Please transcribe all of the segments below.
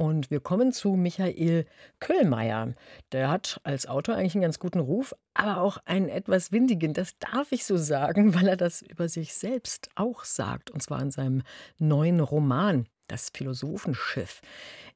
Und wir kommen zu Michael Köllmeier. Der hat als Autor eigentlich einen ganz guten Ruf, aber auch einen etwas windigen. Das darf ich so sagen, weil er das über sich selbst auch sagt. Und zwar in seinem neuen Roman, Das Philosophenschiff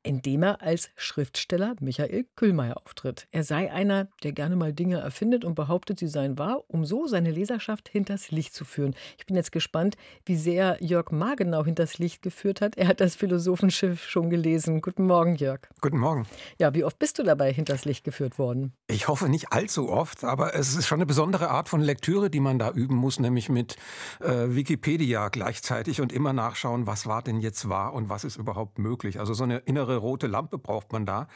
in dem er als Schriftsteller Michael Kühlmeier auftritt. Er sei einer, der gerne mal Dinge erfindet und behauptet, sie seien wahr, um so seine Leserschaft hinters Licht zu führen. Ich bin jetzt gespannt, wie sehr Jörg Margenau hinters Licht geführt hat. Er hat das Philosophenschiff schon gelesen. Guten Morgen, Jörg. Guten Morgen. Ja, wie oft bist du dabei hinters Licht geführt worden? Ich hoffe nicht allzu oft, aber es ist schon eine besondere Art von Lektüre, die man da üben muss, nämlich mit äh, Wikipedia gleichzeitig und immer nachschauen, was war denn jetzt wahr und was ist überhaupt möglich. Also so eine innere innere rote Lampe braucht man da.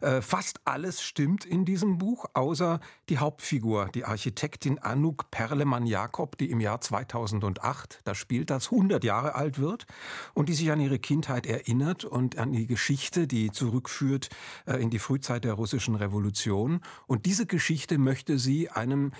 Äh, fast alles stimmt in diesem Buch, außer die Hauptfigur, die Architektin Anouk Perlemann-Jakob, die im Jahr 2008, da spielt das, 100 Jahre alt wird und die sich an ihre Kindheit erinnert und an die Geschichte, die zurückführt äh, in die Frühzeit der russischen Revolution. Und diese Geschichte möchte sie einem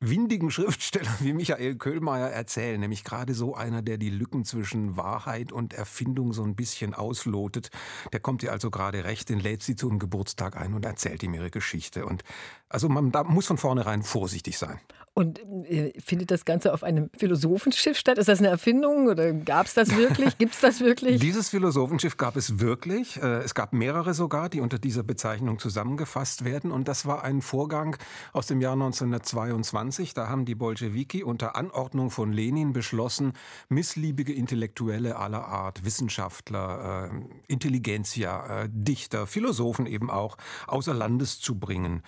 windigen Schriftsteller wie Michael Köhlmeier erzählen, nämlich gerade so einer, der die Lücken zwischen Wahrheit und Erfindung so ein bisschen auslotet. Der kommt ihr also gerade recht, den lädt sie zu einem Geburtstag ein und erzählt ihm ihre Geschichte. Und also man da muss von vornherein vorsichtig sein. Und äh, findet das Ganze auf einem Philosophenschiff statt? Ist das eine Erfindung oder gab es das wirklich? Gibt es das wirklich? Dieses Philosophenschiff gab es wirklich. Äh, es gab mehrere sogar, die unter dieser Bezeichnung zusammengefasst werden. Und das war ein Vorgang aus dem Jahr 1922. Da haben die Bolschewiki unter Anordnung von Lenin beschlossen, missliebige Intellektuelle aller Art, Wissenschaftler, äh, Intelligenzia, äh, Dichter, Philosophen eben auch, außer Landes zu bringen.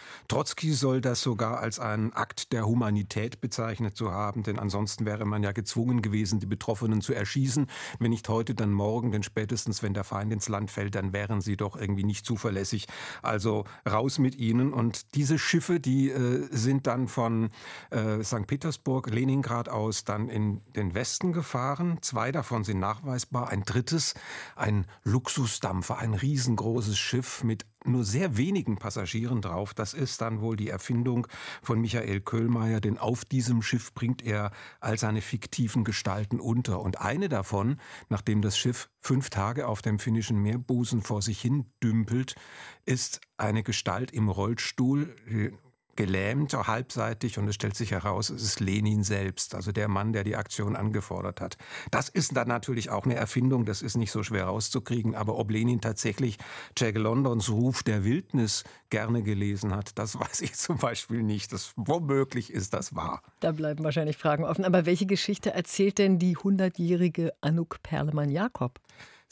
Trotzki soll das sogar als einen Akt der Humanität bezeichnet zu haben, denn ansonsten wäre man ja gezwungen gewesen, die Betroffenen zu erschießen. Wenn nicht heute, dann morgen, denn spätestens, wenn der Feind ins Land fällt, dann wären sie doch irgendwie nicht zuverlässig. Also raus mit ihnen. Und diese Schiffe, die äh, sind dann von äh, St. Petersburg, Leningrad aus dann in den Westen gefahren. Zwei davon sind nachweisbar. Ein drittes, ein Luxusdampfer, ein riesengroßes Schiff mit nur sehr wenigen Passagieren drauf. Das ist dann wohl die Erfindung von Michael Köhlmeier, denn auf diesem Schiff bringt er all seine fiktiven Gestalten unter. Und eine davon, nachdem das Schiff fünf Tage auf dem finnischen Meerbusen vor sich hin dümpelt, ist eine Gestalt im Rollstuhl, gelähmt, halbseitig und es stellt sich heraus, es ist Lenin selbst, also der Mann, der die Aktion angefordert hat. Das ist dann natürlich auch eine Erfindung, das ist nicht so schwer rauszukriegen, aber ob Lenin tatsächlich Jack Londons Ruf der Wildnis gerne gelesen hat, das weiß ich zum Beispiel nicht. Das, womöglich ist das wahr. Da bleiben wahrscheinlich Fragen offen. Aber welche Geschichte erzählt denn die hundertjährige Anouk Perlemann-Jakob?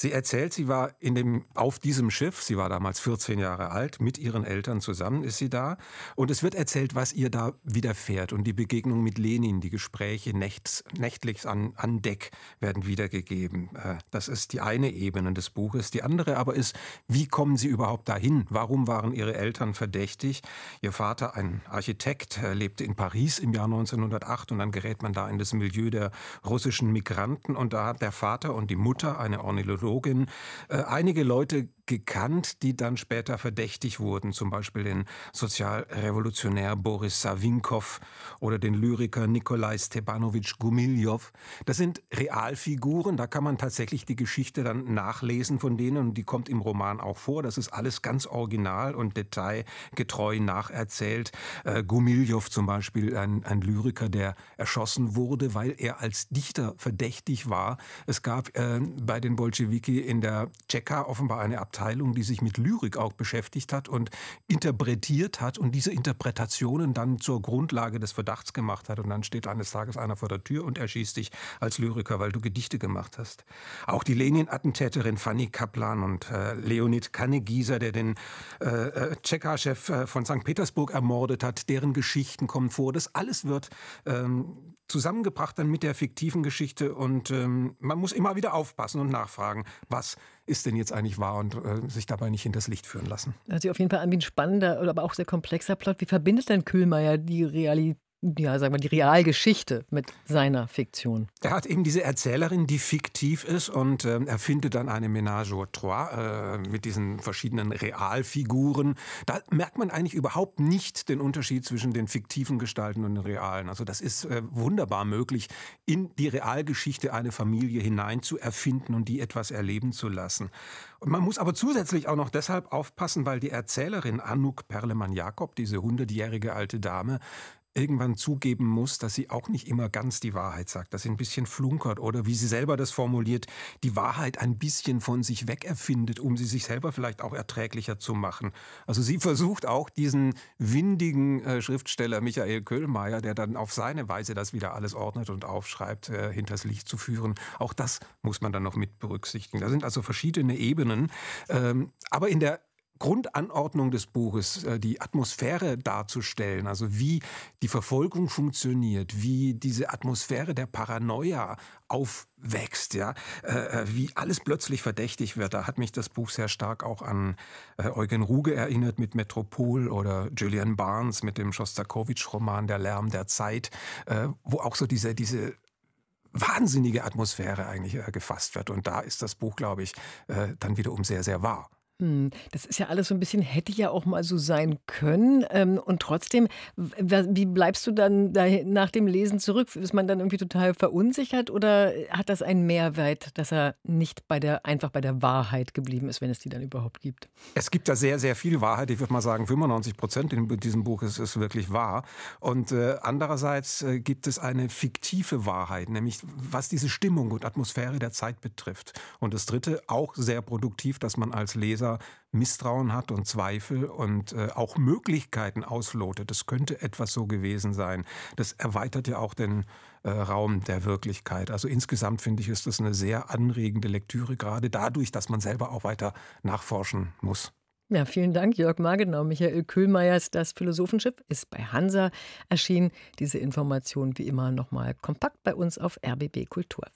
Sie erzählt, sie war in dem, auf diesem Schiff, sie war damals 14 Jahre alt, mit ihren Eltern zusammen ist sie da. Und es wird erzählt, was ihr da widerfährt. Und die Begegnung mit Lenin, die Gespräche nächts, nächtlich an, an Deck werden wiedergegeben. Äh, das ist die eine Ebene des Buches. Die andere aber ist, wie kommen sie überhaupt dahin? Warum waren ihre Eltern verdächtig? Ihr Vater, ein Architekt, äh, lebte in Paris im Jahr 1908 und dann gerät man da in das Milieu der russischen Migranten. Und da hat der Vater und die Mutter, eine Ornithologie, Psychologin. Äh, einige Leute gekannt, die dann später verdächtig wurden, zum Beispiel den Sozialrevolutionär Boris Savinkov oder den Lyriker Nikolai Stepanowitsch Gumiljow. Das sind Realfiguren, da kann man tatsächlich die Geschichte dann nachlesen von denen und die kommt im Roman auch vor. Das ist alles ganz original und detailgetreu nacherzählt. Äh, Gumiljow zum Beispiel, ein, ein Lyriker, der erschossen wurde, weil er als Dichter verdächtig war. Es gab äh, bei den Bolschewiki in der Tscheka offenbar eine Abteilung, Abteilung, die sich mit Lyrik auch beschäftigt hat und interpretiert hat und diese Interpretationen dann zur Grundlage des Verdachts gemacht hat. Und dann steht eines Tages einer vor der Tür und erschießt dich als Lyriker, weil du Gedichte gemacht hast. Auch die Lenin-Attentäterin Fanny Kaplan und äh, Leonid Kannegieser, der den äh, äh, Tscheka-Chef äh, von St. Petersburg ermordet hat, deren Geschichten kommen vor. Das alles wird ähm, zusammengebracht dann mit der fiktiven Geschichte und ähm, man muss immer wieder aufpassen und nachfragen, was ist denn jetzt eigentlich wahr und äh, sich dabei nicht hinters Licht führen lassen. Hört sich auf jeden Fall an wie ein spannender, aber auch sehr komplexer Plot. Wie verbindet denn Kühlmeier die Realität? Ja, sagen wir, die Realgeschichte mit seiner Fiktion. Er hat eben diese Erzählerin, die fiktiv ist und äh, er findet dann eine Ménage à trois äh, mit diesen verschiedenen Realfiguren. Da merkt man eigentlich überhaupt nicht den Unterschied zwischen den fiktiven Gestalten und den realen. Also das ist äh, wunderbar möglich, in die Realgeschichte eine Familie hinein zu erfinden und die etwas erleben zu lassen. Und man muss aber zusätzlich auch noch deshalb aufpassen, weil die Erzählerin Anouk Perlemann-Jakob, diese hundertjährige alte Dame, irgendwann zugeben muss, dass sie auch nicht immer ganz die Wahrheit sagt, dass sie ein bisschen flunkert oder wie sie selber das formuliert, die Wahrheit ein bisschen von sich weg erfindet, um sie sich selber vielleicht auch erträglicher zu machen. Also sie versucht auch diesen windigen äh, Schriftsteller Michael Köhlmeier, der dann auf seine Weise das wieder alles ordnet und aufschreibt, äh, hinters Licht zu führen. Auch das muss man dann noch mit berücksichtigen. Da sind also verschiedene Ebenen. Ähm, aber in der Grundanordnung des Buches, äh, die Atmosphäre darzustellen, also wie die Verfolgung funktioniert, wie diese Atmosphäre der Paranoia aufwächst, ja, äh, äh, wie alles plötzlich verdächtig wird. Da hat mich das Buch sehr stark auch an Eugen Ruge erinnert mit Metropol oder Julian Barnes mit dem Schostakowitsch-Roman Der Lärm der Zeit, wo auch so diese, diese wahnsinnige Atmosphäre eigentlich gefasst wird. Und da ist das Buch, glaube ich, dann wiederum sehr, sehr wahr. Hm, das ist ja alles so ein bisschen hätte ja auch mal so sein können. Ähm, und trotzdem, wie bleibst du dann da nach dem Lesen zurück? Ist man dann irgendwie total verunsichert oder hat das einen Mehrwert, dass er nicht bei der einfach bei der Wahrheit geblieben ist, wenn es die dann überhaupt gibt? Es gibt da sehr, sehr viel Wahrheit. Ich würde mal sagen, 95 Prozent in diesem Buch ist, ist wirklich wahr. Und äh, andererseits äh, gibt es eine fiktive Wahrheit, nämlich was diese Stimmung und Atmosphäre der Zeit betrifft. Und das Dritte, auch sehr produktiv, dass man als Leser Leser Misstrauen hat und Zweifel und äh, auch Möglichkeiten auslotet. Es könnte etwas so gewesen sein. Das erweitert ja auch den äh, Raum der Wirklichkeit. Also insgesamt finde ich, ist das eine sehr anregende Lektüre, gerade dadurch, dass man selber auch weiter nachforschen muss. Ja, vielen Dank, Jörg Margenau. Michael Köhlmeiers Das Philosophenschiff ist bei Hansa erschienen. Diese Information wie immer nochmal kompakt bei uns auf RBB Kultur.